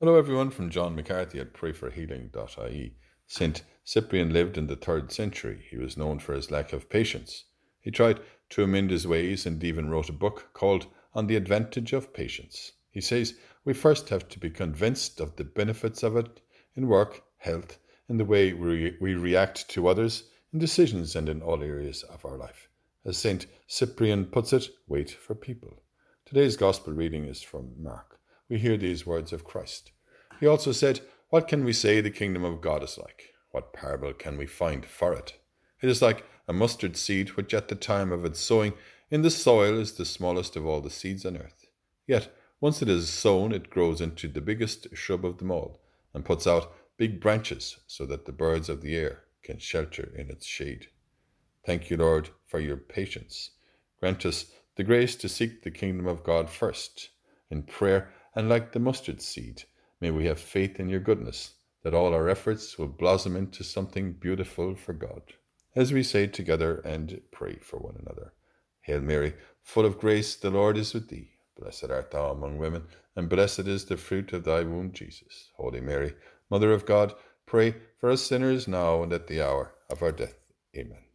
Hello, everyone, from John McCarthy at prayforhealing.ie. St. Cyprian lived in the third century. He was known for his lack of patience. He tried to amend his ways and even wrote a book called On the Advantage of Patience. He says we first have to be convinced of the benefits of it in work, health, in the way we, we react to others, in decisions, and in all areas of our life. As St. Cyprian puts it, wait for people. Today's Gospel reading is from Mark we hear these words of Christ. He also said, What can we say the kingdom of God is like? What parable can we find for it? It is like a mustard seed, which at the time of its sowing in the soil is the smallest of all the seeds on earth. Yet, once it is sown, it grows into the biggest shrub of them all, and puts out big branches so that the birds of the air can shelter in its shade. Thank you, Lord, for your patience. Grant us the grace to seek the kingdom of God first in prayer and like the mustard seed, may we have faith in your goodness, that all our efforts will blossom into something beautiful for God. As we say together and pray for one another. Hail Mary, full of grace, the Lord is with thee. Blessed art thou among women, and blessed is the fruit of thy womb, Jesus. Holy Mary, Mother of God, pray for us sinners now and at the hour of our death. Amen.